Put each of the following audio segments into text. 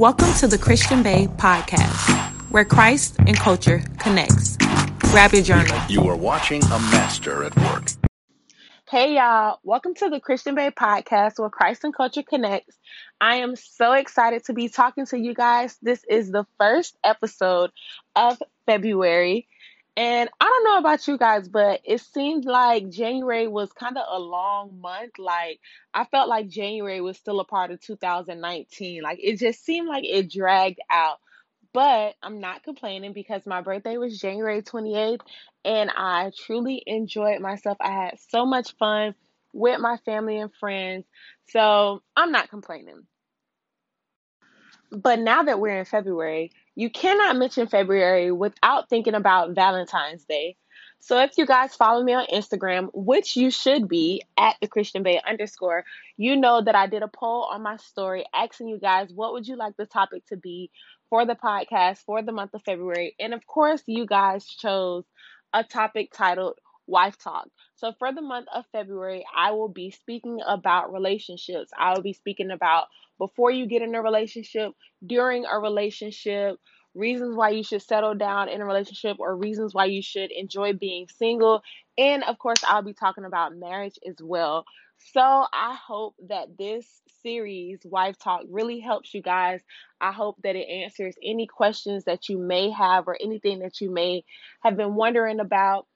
Welcome to the Christian Bae podcast, where Christ and culture connects. Grab your journal. You are watching a master at work. Hey y'all, welcome to the Christian Bae podcast where Christ and culture connects. I am so excited to be talking to you guys. This is the first episode of February. And I don't know about you guys, but it seemed like January was kind of a long month. Like, I felt like January was still a part of 2019. Like, it just seemed like it dragged out. But I'm not complaining because my birthday was January 28th and I truly enjoyed myself. I had so much fun with my family and friends. So I'm not complaining. But now that we're in February, you cannot mention February without thinking about Valentine's Day. So if you guys follow me on Instagram, which you should be at the Christian Bae underscore, you know that I did a poll on my story asking you guys what would you like the topic to be for the podcast for the month of February. And of course, you guys chose a topic titled Wife Talk. So for the month of February, I will be speaking about relationships. I will be speaking about before you get in a relationship, during a relationship, reasons why you should settle down in a relationship, or reasons why you should enjoy being single. And of course, I'll be talking about marriage as well. So I hope that this series, Wife Talk, really helps you guys. I hope that it answers any questions that you may have or anything that you may have been wondering about.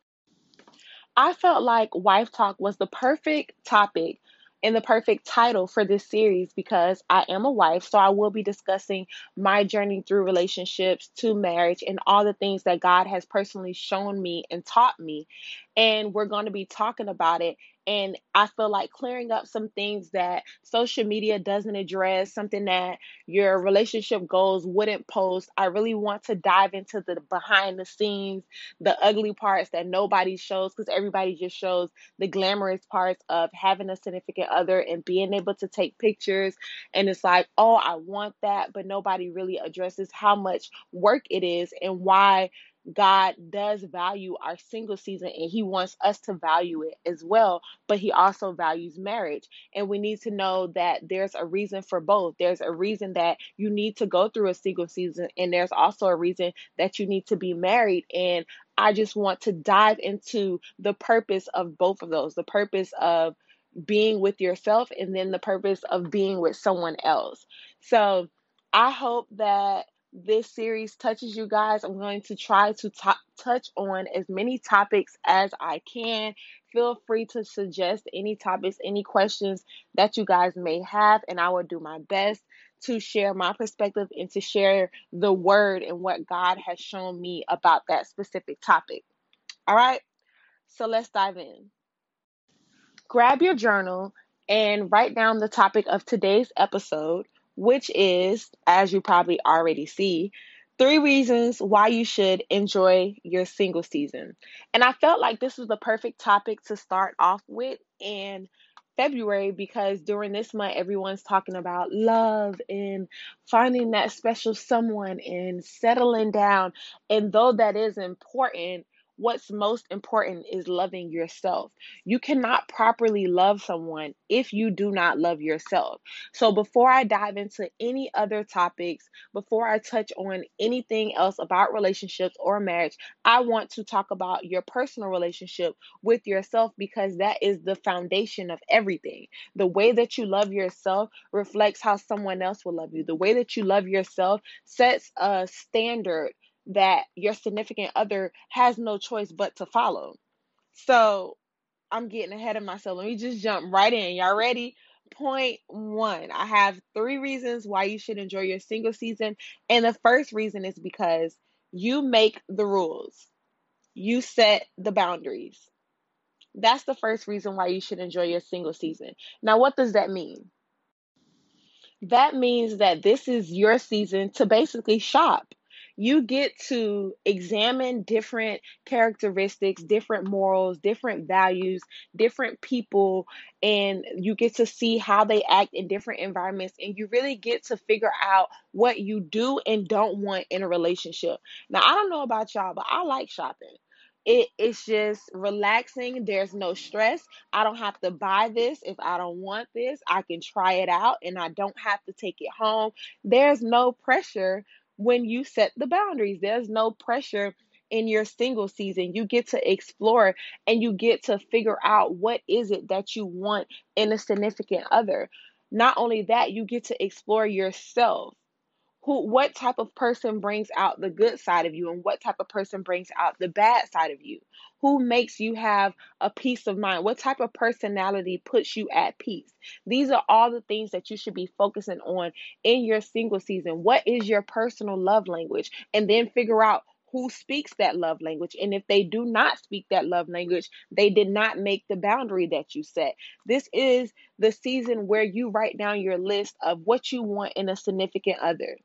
I felt like Wife Talk was the perfect topic and the perfect title for this series because I am a wife, so I will be discussing my journey through relationships to marriage and all the things that God has personally shown me and taught me. And we're going to be talking about it and I feel like clearing up some things that social media doesn't address, something that your relationship goals wouldn't post. I really want to dive into the behind the scenes, the ugly parts that nobody shows because everybody just shows the glamorous parts of having a significant other and being able to take pictures. And it's like, oh, I want that, but nobody really addresses how much work it is and why God does value our single season and He wants us to value it as well, but He also values marriage. And we need to know that there's a reason for both. There's a reason that you need to go through a single season, and there's also a reason that you need to be married. And I just want to dive into the purpose of both of those the purpose of being with yourself, and then the purpose of being with someone else. So I hope that this series touches you guys, I'm going to try to touch on as many topics as I can. Feel free to suggest any topics, any questions that you guys may have, and I will do my best to share my perspective and to share the word and what God has shown me about that specific topic. All right, so let's dive in. Grab your journal and write down the topic of today's episode which is, as you probably already see, three reasons why you should enjoy your single season. And I felt like this was the perfect topic to start off with in February because during this month, everyone's talking about love and finding that special someone and settling down. And though that is important, what's most important is loving yourself. You cannot properly love someone if you do not love yourself. So, before I dive into any other topics, before I touch on anything else about relationships or marriage, I want to talk about your personal relationship with yourself because that is the foundation of everything. The way that you love yourself reflects how someone else will love you. The way that you love yourself sets a standard that your significant other has no choice but to follow. So I'm getting ahead of myself. Let me just jump right in. Y'all ready? Point one I have three reasons why you should enjoy your single season. And the first reason is because you make the rules, you set the boundaries. That's the first reason why you should enjoy your single season. Now, what does that mean? That means that this is your season to basically shop you get to examine different characteristics, different morals, different values, different people, and you get to see how they act in different environments. And you really get to figure out what you do and don't want in a relationship. Now, I don't know about y'all, but I like shopping. it, it's just relaxing. There's no stress. I don't have to buy this if I don't want this. I can try it out and I don't have to take it home. There's no pressure when you set the boundaries. There's no pressure in your single season. You get to explore and you get to figure out what is it that you want in a significant other. Not only that, you get to explore yourself who what type of person brings out the good side of you and what type of person brings out the bad side of you? Who makes you have a peace of mind? What type of personality puts you at peace? These are all the things that you should be focusing on in your single season. What is your personal love language? And then figure out who speaks that love language. And if they do not speak that love language they did not make the boundary that you set. This is the season where you write down your list of what you want in a significant other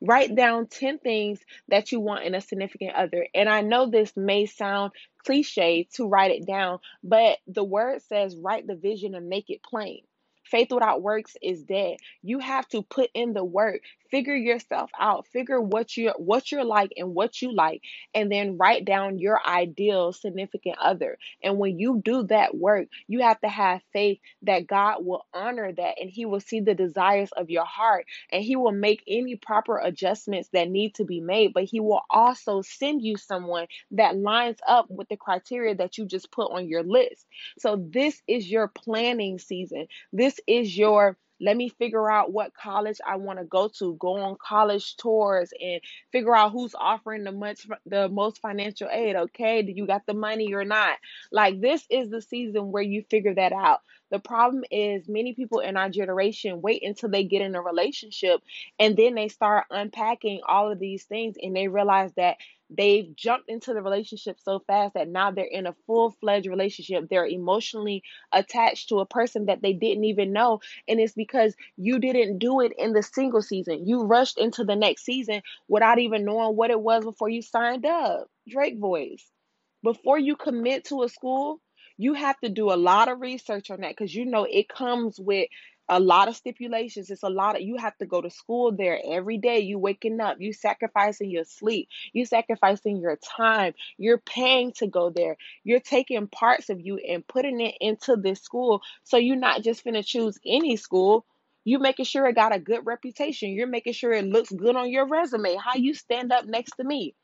Write down 10 things that you want in a significant other. And I know this may sound cliche to write it down, but the word says write the vision and make it plain. Faith without works is dead. You have to put in the work. Figure yourself out. Figure what you what you're like and what you like and then write down your ideal significant other. And when you do that work, you have to have faith that God will honor that and he will see the desires of your heart and he will make any proper adjustments that need to be made, but he will also send you someone that lines up with the criteria that you just put on your list. So this is your planning season. This is your let me figure out what college I want to go to, go on college tours and figure out who's offering the much the most financial aid, okay? Do you got the money or not? Like this is the season where you figure that out. The problem is many people in our generation wait until they get in a relationship and then they start unpacking all of these things and they realize that they've jumped into the relationship so fast that now they're in a full-fledged relationship. They're emotionally attached to a person that they didn't even know and it's because you didn't do it in the single season. You rushed into the next season without even knowing what it was before you signed up. Drake voice. Before you commit to a school, you have to do a lot of research on that because you know it comes with a lot of stipulations. It's a lot of you have to go to school there every day. You waking up, you sacrificing your sleep, you sacrificing your time, you're paying to go there. You're taking parts of you and putting it into this school. So you're not just gonna choose any school. You're making sure it got a good reputation. You're making sure it looks good on your resume. How you stand up next to me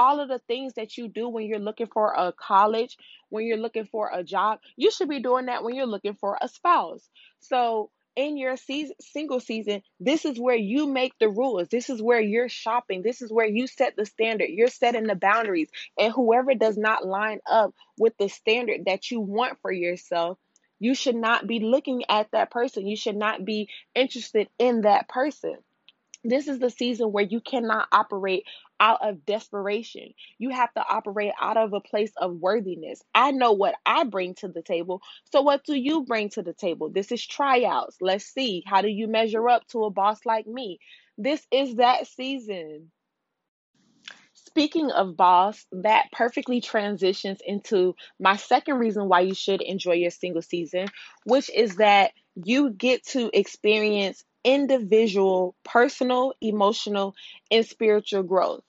all of the things that you do when you're looking for a college, when you're looking for a job, you should be doing that when you're looking for a spouse. So, in your season, single season, this is where you make the rules. This is where you're shopping. This is where you set the standard. You're setting the boundaries. And whoever does not line up with the standard that you want for yourself, you should not be looking at that person. You should not be interested in that person. This is the season where you cannot operate out of desperation. You have to operate out of a place of worthiness. I know what I bring to the table. So, what do you bring to the table? This is tryouts. Let's see. How do you measure up to a boss like me? This is that season. Speaking of boss, that perfectly transitions into my second reason why you should enjoy your single season, which is that you get to experience individual, personal, emotional, and spiritual growth.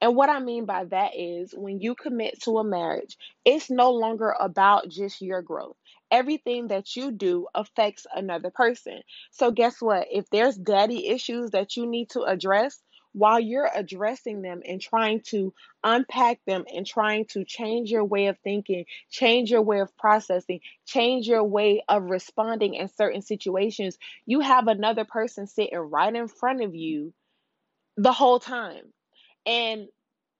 And what I mean by that is when you commit to a marriage, it's no longer about just your growth. Everything that you do affects another person. So, guess what? If there's daddy issues that you need to address, while you're addressing them and trying to unpack them and trying to change your way of thinking, change your way of processing, change your way of responding in certain situations, you have another person sitting right in front of you the whole time. And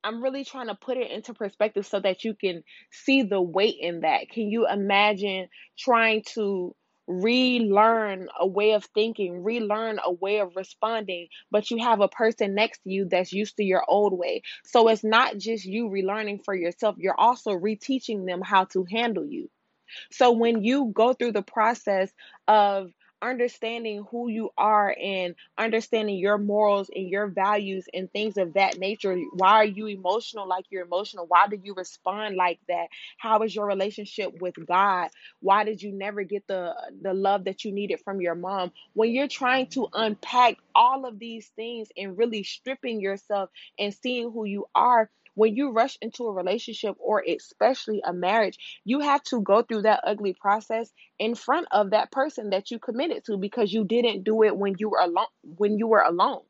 I'm really trying to put it into perspective so that you can see the weight in that. Can you imagine trying to relearn a way of thinking, relearn a way of responding, but you have a person next to you that's used to your old way? So it's not just you relearning for yourself, you're also reteaching them how to handle you. So when you go through the process of understanding who you are and understanding your morals and your values and things of that nature, why are you emotional like you're emotional? Why do you respond like that? How is your relationship with God? Why did you never get the the love that you needed from your mom? When you're trying to unpack all of these things and really stripping yourself and seeing who you are, when you rush into a relationship or especially a marriage, you have to go through that ugly process in front of that person that you committed to because you didn't do it when you were alone when you were alone.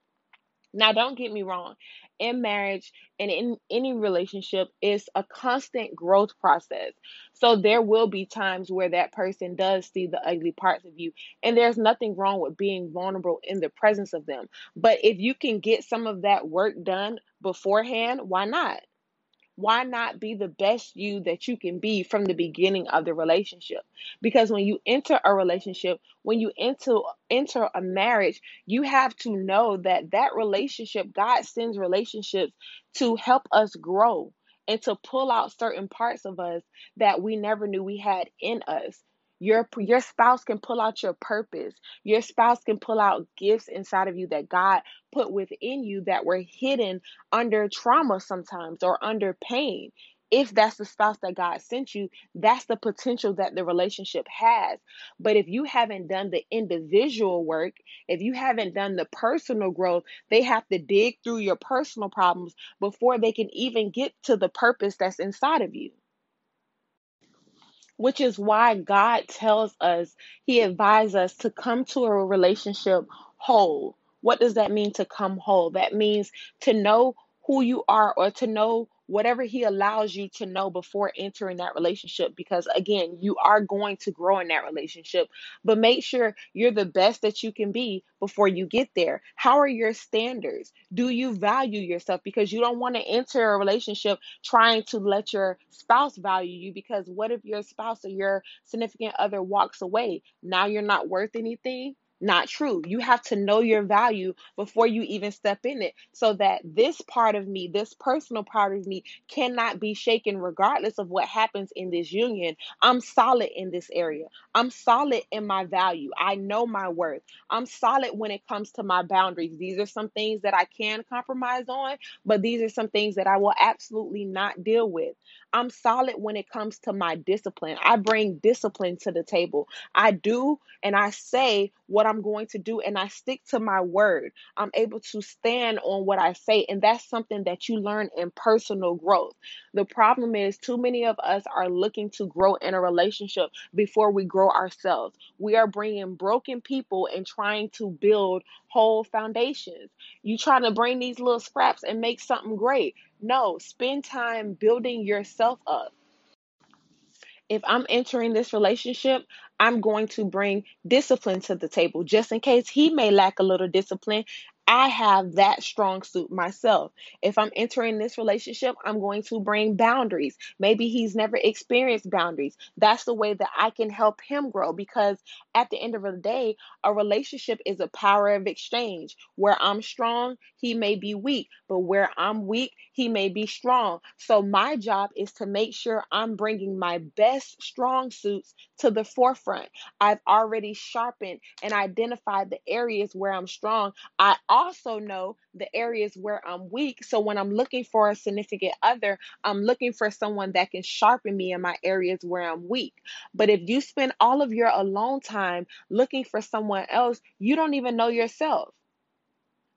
Now, don't get me wrong. In marriage and in any relationship, it's a constant growth process. So there will be times where that person does see the ugly parts of you, and there's nothing wrong with being vulnerable in the presence of them. But if you can get some of that work done beforehand, why not? Why not be the best you that you can be from the beginning of the relationship? Because when you enter a relationship when you enter enter a marriage you have to know that that relationship god sends relationships to help us grow and to pull out certain parts of us that we never knew we had in us your your spouse can pull out your purpose your spouse can pull out gifts inside of you that god put within you that were hidden under trauma sometimes or under pain. If that's the spouse that God sent you, that's the potential that the relationship has. But if you haven't done the individual work, if you haven't done the personal growth, they have to dig through your personal problems before they can even get to the purpose that's inside of you which is why God tells us, He advises us to come to a relationship whole. What does that mean to come whole? That means to know who you are or to know whatever He allows you to know before entering that relationship. Because again, you are going to grow in that relationship, but make sure you're the best that you can be before you get there. How are your standards? Do you value yourself? Because you don't want to enter a relationship trying to let your spouse value you. Because what if your spouse or your significant other walks away? Now you're not worth anything? Not true. You have to know your value before you even step in it so that this part of me, this personal part of me, cannot be shaken regardless of what happens in this union. I'm solid in this area. I'm solid in my value. I know my worth. I'm solid when it comes to my boundaries. These are some things that I can compromise on, but these are some things that I will absolutely not deal with. I'm solid when it comes to my discipline. I bring discipline to the table. I do and I say what I'm going to do and I stick to my word. I'm able to stand on what I say. And that's something that you learn in personal growth. The problem is, too many of us are looking to grow in a relationship before we grow ourselves. We are bringing broken people and trying to build whole foundations. You trying to bring these little scraps and make something great. No, spend time building yourself up if I'm entering this relationship, I'm going to bring discipline to the table just in case he may lack a little discipline. I have that strong suit myself. If I'm entering this relationship, I'm going to bring boundaries. Maybe he's never experienced boundaries. That's the way that I can help him grow because at the end of the day, a relationship is a power of exchange. Where I'm strong, he may be weak, but where I'm weak, he may be strong. So my job is to make sure I'm bringing my best strong suits to the forefront. I've already sharpened and identified the areas where I'm strong. I also know the areas where I'm weak. So when I'm looking for a significant other, I'm looking for someone that can sharpen me in my areas where I'm weak. But if you spend all of your alone time looking for someone else, you don't even know yourself.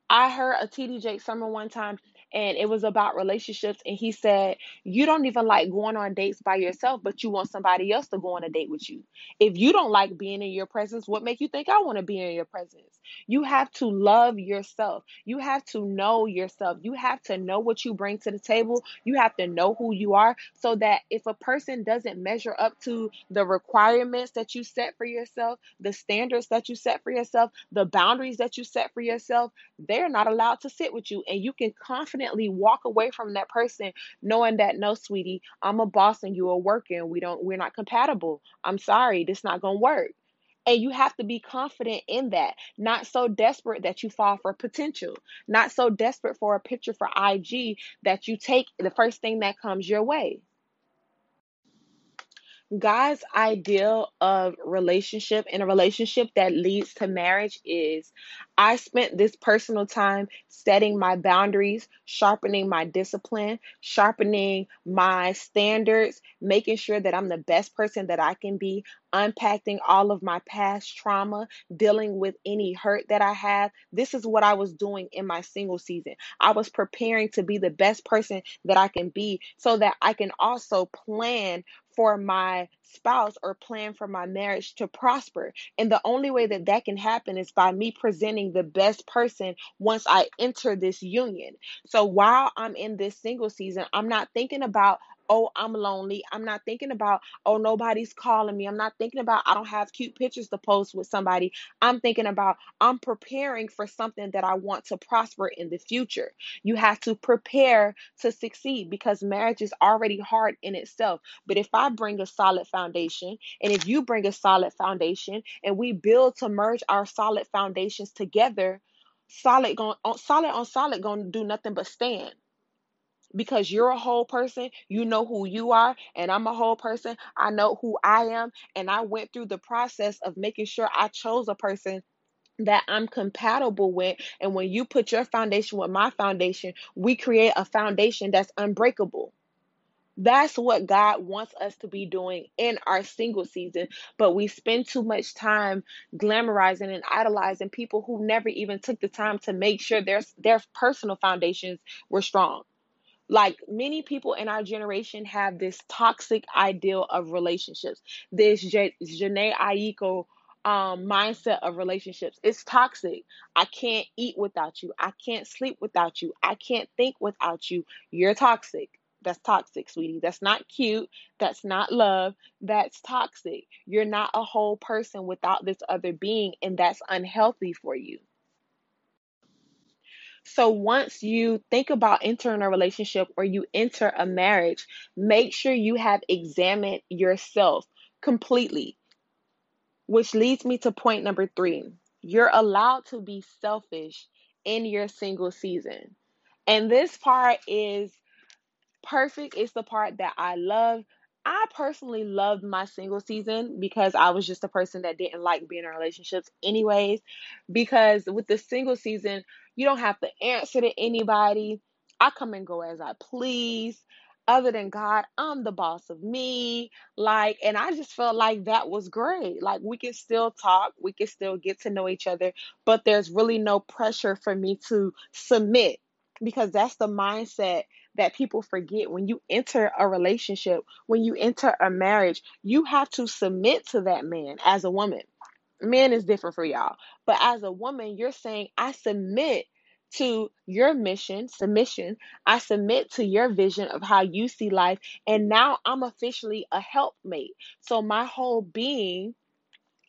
I heard a TD Jakes Summer one time and it was about relationships and he said you don't even like going on dates by yourself but you want somebody else to go on a date with you. If you don't like being in your presence what make you think i want to be in your presence? You have to love yourself. You have to know yourself. You have to know what you bring to the table. You have to know who you are so that if a person doesn't measure up to the requirements that you set for yourself the standards that you set for yourself the boundaries that you set for yourself they're not allowed to sit with you and you can confidently walk away from that person knowing that no sweetie i'm a boss and you are working we don't we're not compatible. I'm sorry this not gonna work. And you have to be confident in that not so desperate that you fall for potential not so desperate for a picture for ig that you take the first thing that comes your way God's ideal of relationship and a relationship that leads to marriage is I spent this personal time setting my boundaries, sharpening my discipline, sharpening my standards, making sure that I'm the best person that I can be, unpacking all of my past trauma, dealing with any hurt that I have. This is what I was doing in my single season. I was preparing to be the best person that I can be so that I can also plan for my spouse or plan for my marriage to prosper. And the only way that that can happen is by me presenting the best person once I enter this union. So while I'm in this single season, I'm not thinking about, oh, I'm lonely. I'm not thinking about, oh, nobody's calling me. I'm not thinking about, I don't have cute pictures to post with somebody. I'm thinking about, I'm preparing for something that I want to prosper in the future. You have to prepare to succeed because marriage is already hard in itself. But if I bring a solid foundation, and if you bring a solid foundation, and we build to merge our solid foundations together, solid going solid on solid going to do nothing but stand because you're a whole person you know who you are and i'm a whole person i know who i am and i went through the process of making sure i chose a person that I'm compatible with. And when you put your foundation with my foundation, we create a foundation that's unbreakable. That's what God wants us to be doing in our single season. But we spend too much time glamorizing and idolizing people who never even took the time to make sure their, their personal foundations were strong. Like many people in our generation have this toxic ideal of relationships, this J- Jhené Aiko um, mindset of relationships. It's toxic. I can't eat without you. I can't sleep without you. I can't think without you. You're toxic. That's toxic, sweetie. That's not cute. That's not love. That's toxic. You're not a whole person without this other being, and that's unhealthy for you. So once you think about entering a relationship or you enter a marriage, make sure you have examined yourself completely, which leads me to point number three. You're allowed to be selfish in your single season. And this part is perfect. It's the part that I love. I personally loved my single season because I was just a person that didn't like being in relationships, anyways. Because with the single season, you don't have to answer to anybody. I come and go as I please. Other than God, I'm the boss of me. Like, and I just felt like that was great. Like, we can still talk, we can still get to know each other, but there's really no pressure for me to submit because that's the mindset that people forget when you enter a relationship, when you enter a marriage, you have to submit to that man as a woman. Man is different for y'all. But as a woman, you're saying, I submit to your mission, submission. I submit to your vision of how you see life. And now I'm officially a helpmate. So my whole being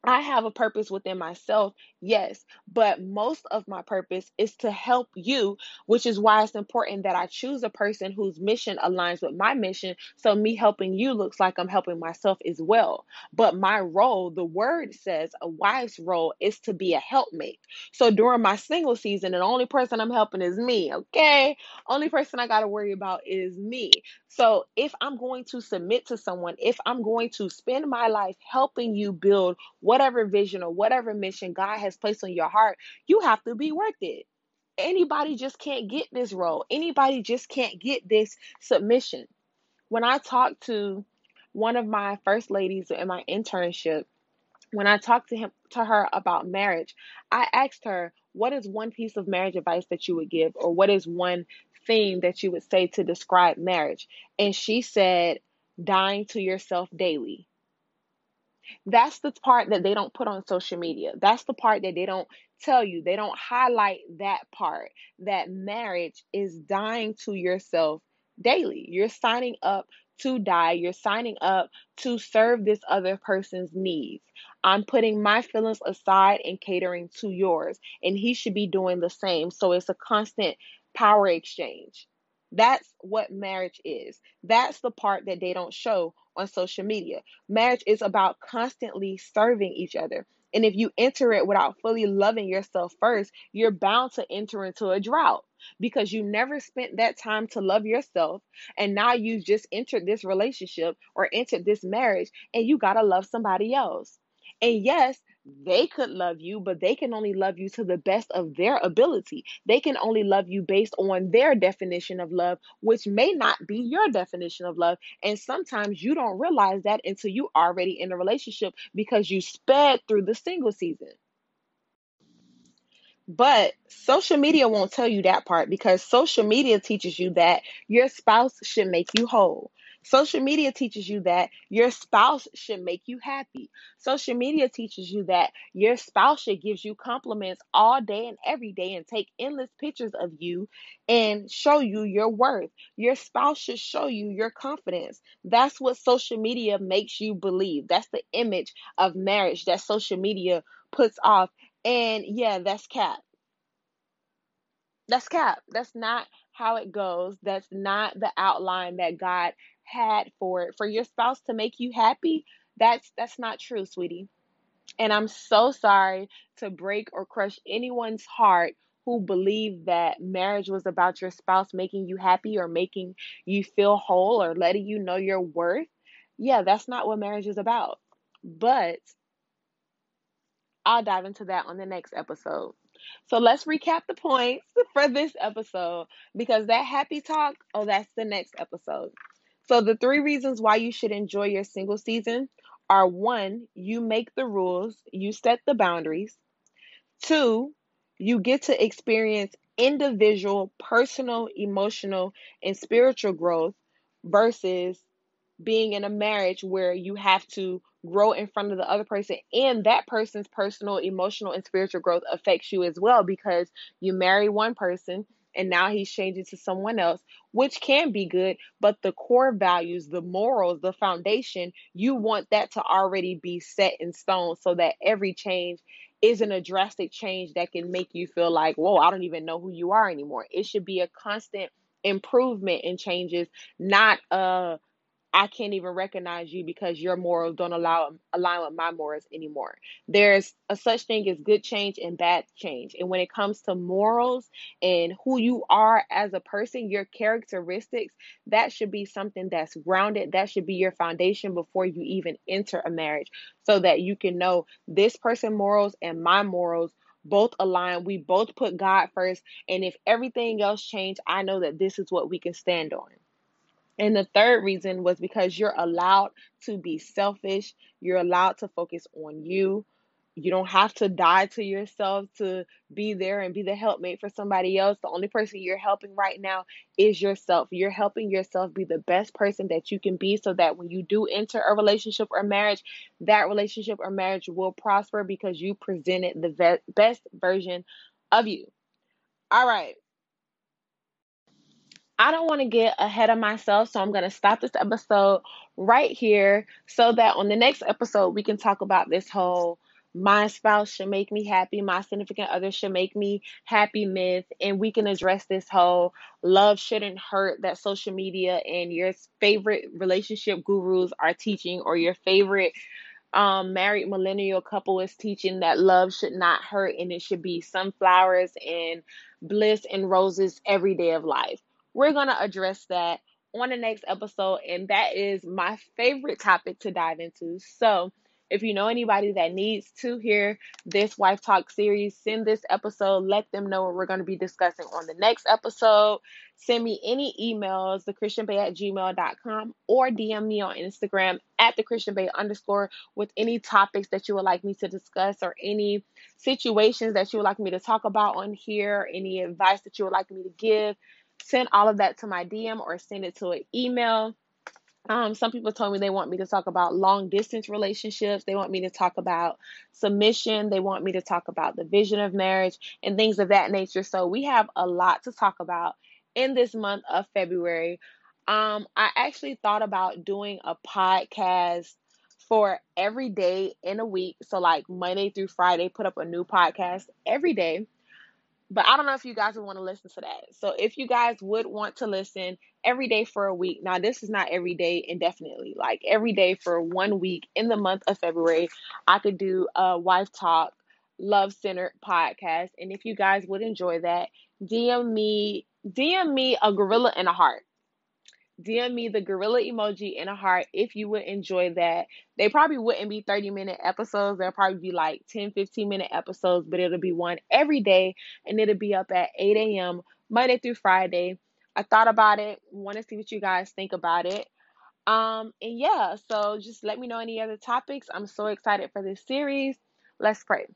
I have a purpose within myself, yes, but most of my purpose is to help you, which is why it's important that I choose a person whose mission aligns with my mission. So, me helping you looks like I'm helping myself as well. But my role, the word says a wife's role is to be a helpmate. So, during my single season, the only person I'm helping is me, okay? Only person I got to worry about is me. So, if I'm going to submit to someone, if I'm going to spend my life helping you build whatever vision or whatever mission God has placed on your heart, you have to be worth it. Anybody just can't get this role. Anybody just can't get this submission. When I talked to one of my first ladies in my internship, when I talked to him to her about marriage, I asked her, "What is one piece of marriage advice that you would give or what is one thing that you would say to describe marriage?" And she said, "Dying to yourself daily." That's the part that they don't put on social media. That's the part that they don't tell you. They don't highlight that part that marriage is dying to yourself daily. You're signing up to die. You're signing up to serve this other person's needs. I'm putting my feelings aside and catering to yours, and he should be doing the same. So it's a constant power exchange. That's what marriage is. That's the part that they don't show on social media. Marriage is about constantly serving each other. And if you enter it without fully loving yourself first, you're bound to enter into a drought. because you never spent that time to love yourself. And now you just entered this relationship or entered this marriage and you got to love somebody else. And yes, they could love you, but they can only love you to the best of their ability. They can only love you based on their definition of love, which may not be your definition of love. And sometimes you don't realize that until you already in a relationship because you sped through the single season. But social media won't tell you that part because social media teaches you that your spouse should make you whole. Social media teaches you that your spouse should make you happy. Social media teaches you that your spouse should give you compliments all day and every day and take endless pictures of you and show you your worth. Your spouse should show you your confidence. That's what social media makes you believe. That's the image of marriage that social media puts off and yeah, that's cap. That's cap. That's not how it goes. That's not the outline that God had for it. For your spouse to make you happy, that's that's not true, sweetie. And I'm so sorry to break or crush anyone's heart who believed that marriage was about your spouse making you happy or making you feel whole or letting you know your worth. Yeah, that's not what marriage is about. But I'll dive into that on the next episode. So let's recap the points for this episode because that happy talk, oh, that's the next episode. So the three reasons why you should enjoy your single season are one, you make the rules, you set the boundaries. Two, you get to experience individual, personal, emotional, and spiritual growth versus being in a marriage where you have to grow in front of the other person and that person's personal emotional and spiritual growth affects you as well because you marry one person and now he's changing to someone else which can be good but the core values the morals the foundation you want that to already be set in stone so that every change isn't a drastic change that can make you feel like whoa i don't even know who you are anymore. It should be a constant improvement and changes not a I can't even recognize you because your morals don't allow align with my morals anymore. There's a such thing as good change and bad change. And when it comes to morals and who you are as a person, your characteristics, that should be something that's grounded. That should be your foundation before you even enter a marriage so that you can know this person morals and my morals both align. We both put God first. And if everything else change, I know that this is what we can stand on. And the third reason was because you're allowed to be selfish. You're allowed to focus on you. You don't have to die to yourself to be there and be the helpmate for somebody else. The only person you're helping right now is yourself. You're helping yourself be the best person that you can be so that when you do enter a relationship or marriage, that relationship or marriage will prosper because you presented the best version of you. All right. I don't want to get ahead of myself, so I'm going to stop this episode right here so that on the next episode we can talk about this whole my spouse should make me happy, my significant other should make me happy myth, and we can address this whole love shouldn't hurt that social media and your favorite relationship gurus are teaching, or your favorite um, married millennial couple is teaching that love should not hurt and it should be sunflowers and bliss and roses every day of life. We're going to address that on the next episode, and that is my favorite topic to dive into. So, if you know anybody that needs to hear this Wife Talk series, send this episode. Let them know what we're going to be discussing on the next episode. Send me any emails, thechristianbae at gmail.com, or DM me on Instagram at thechristianbae underscore with any topics that you would like me to discuss or any situations that you would like me to talk about on here, any advice that you would like me to give send all of that to my DM or send it to an email. Um, some people told me they want me to talk about long distance relationships. They want me to talk about submission. They want me to talk about the vision of marriage and things of that nature. So we have a lot to talk about in this month of February. Um, I actually thought about doing a podcast for every day in a week. So like Monday through Friday, put up a new podcast every day. But I don't know if you guys would want to listen to that. So if you guys would want to listen every day for a week, now this is not every day indefinitely, like every day for one week in the month of February, I could do a wife talk love centered podcast. And if you guys would enjoy that, DM me, DM me a gorilla and a heart. DM me the gorilla emoji and a heart if you would enjoy that. They probably wouldn't be 30 minute episodes. They'll probably be like 10, 15 minute episodes, but it'll be one every day and it'll be up at 8 a.m. Monday through Friday. I thought about it, want to see what you guys think about it. Um, and yeah, so just let me know any other topics. I'm so excited for this series. Let's pray.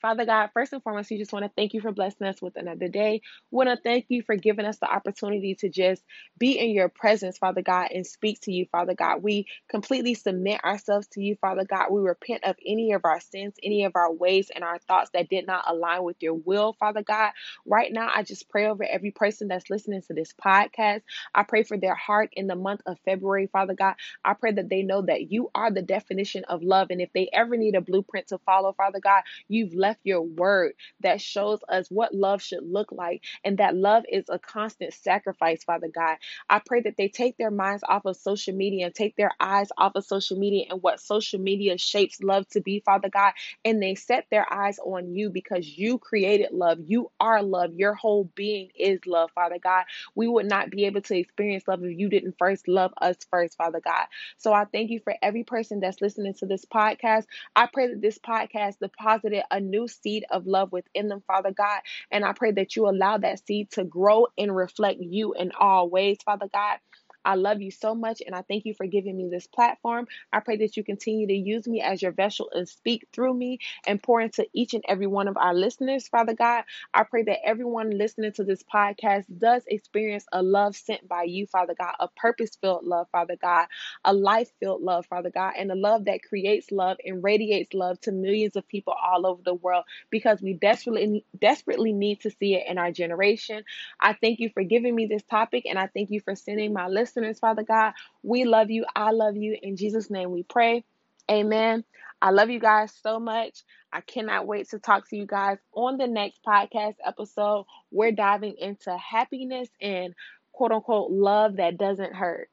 Father God, first and foremost, we just want to thank you for blessing us with another day. We want to thank you for giving us the opportunity to just be in your presence, Father God, and speak to you, Father God. We completely submit ourselves to you, Father God. We repent of any of our sins, any of our ways, and our thoughts that did not align with your will, Father God. Right now, I just pray over every person that's listening to this podcast. I pray for their heart in the month of February, Father God. I pray that they know that you are the definition of love. And if they ever need a blueprint to follow, Father God, you've left your word that shows us what love should look like and that love is a constant sacrifice, Father God. I pray that they take their minds off of social media and take their eyes off of social media and what social media shapes love to be, Father God, and they set their eyes on you because you created love. You are love. Your whole being is love, Father God. We would not be able to experience love if you didn't first love us first, Father God. So I thank you for every person that's listening to this podcast. I pray that this podcast deposited a new seed of love within them, Father God. And I pray that you allow that seed to grow and reflect you in all ways, Father God. I love you so much and I thank you for giving me this platform. I pray that you continue to use me as your vessel and speak through me and pour into each and every one of our listeners, Father God. I pray that everyone listening to this podcast does experience a love sent by you, Father God, a purpose filled love, Father God, a life filled love, Father God, and a love that creates love and radiates love to millions of people all over the world because we desperately desperately need to see it in our generation. I thank you for giving me this topic and I thank you for sending my listeners, Father God. We love you. I love you. In Jesus' name we pray. Amen. I love you guys so much. I cannot wait to talk to you guys on the next podcast episode. We're diving into happiness and quote unquote love that doesn't hurt.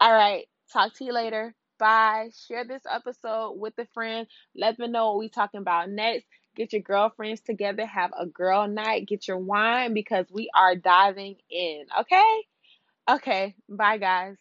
All right. Talk to you later. Bye. Share this episode with a friend. Let them know what we're talking about next. Get your girlfriends together. Have a girl night. Get your wine because we are diving in. Okay? Okay. Bye, guys.